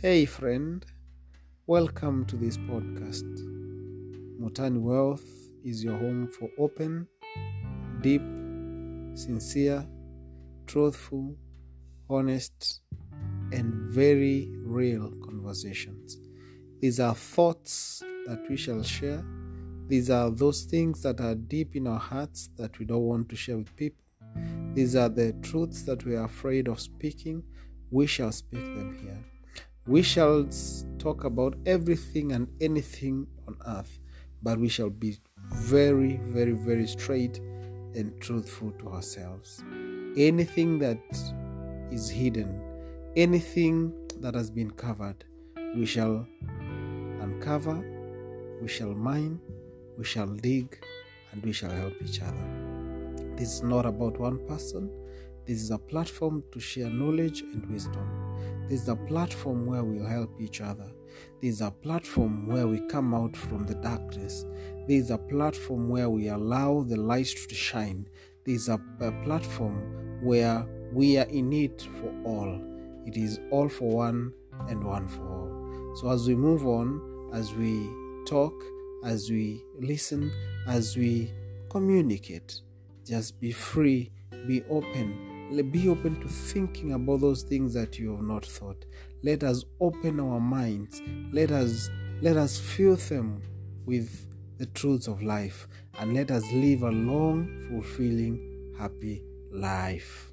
Hey, friend, welcome to this podcast. Mutani Wealth is your home for open, deep, sincere, truthful, honest, and very real conversations. These are thoughts that we shall share. These are those things that are deep in our hearts that we don't want to share with people. These are the truths that we are afraid of speaking. We shall speak them here. We shall talk about everything and anything on earth, but we shall be very, very, very straight and truthful to ourselves. Anything that is hidden, anything that has been covered, we shall uncover, we shall mine, we shall dig, and we shall help each other. This is not about one person. This is a platform to share knowledge and wisdom. This is a platform where we'll help each other. This is a platform where we come out from the darkness. This is a platform where we allow the light to shine. This is a, a platform where we are in it for all. It is all for one and one for all. So as we move on, as we talk, as we listen, as we communicate, just be free, be open, be open to thinking about those things that you have not thought. Let us open our minds. Let us let us fill them with the truths of life and let us live a long, fulfilling, happy life.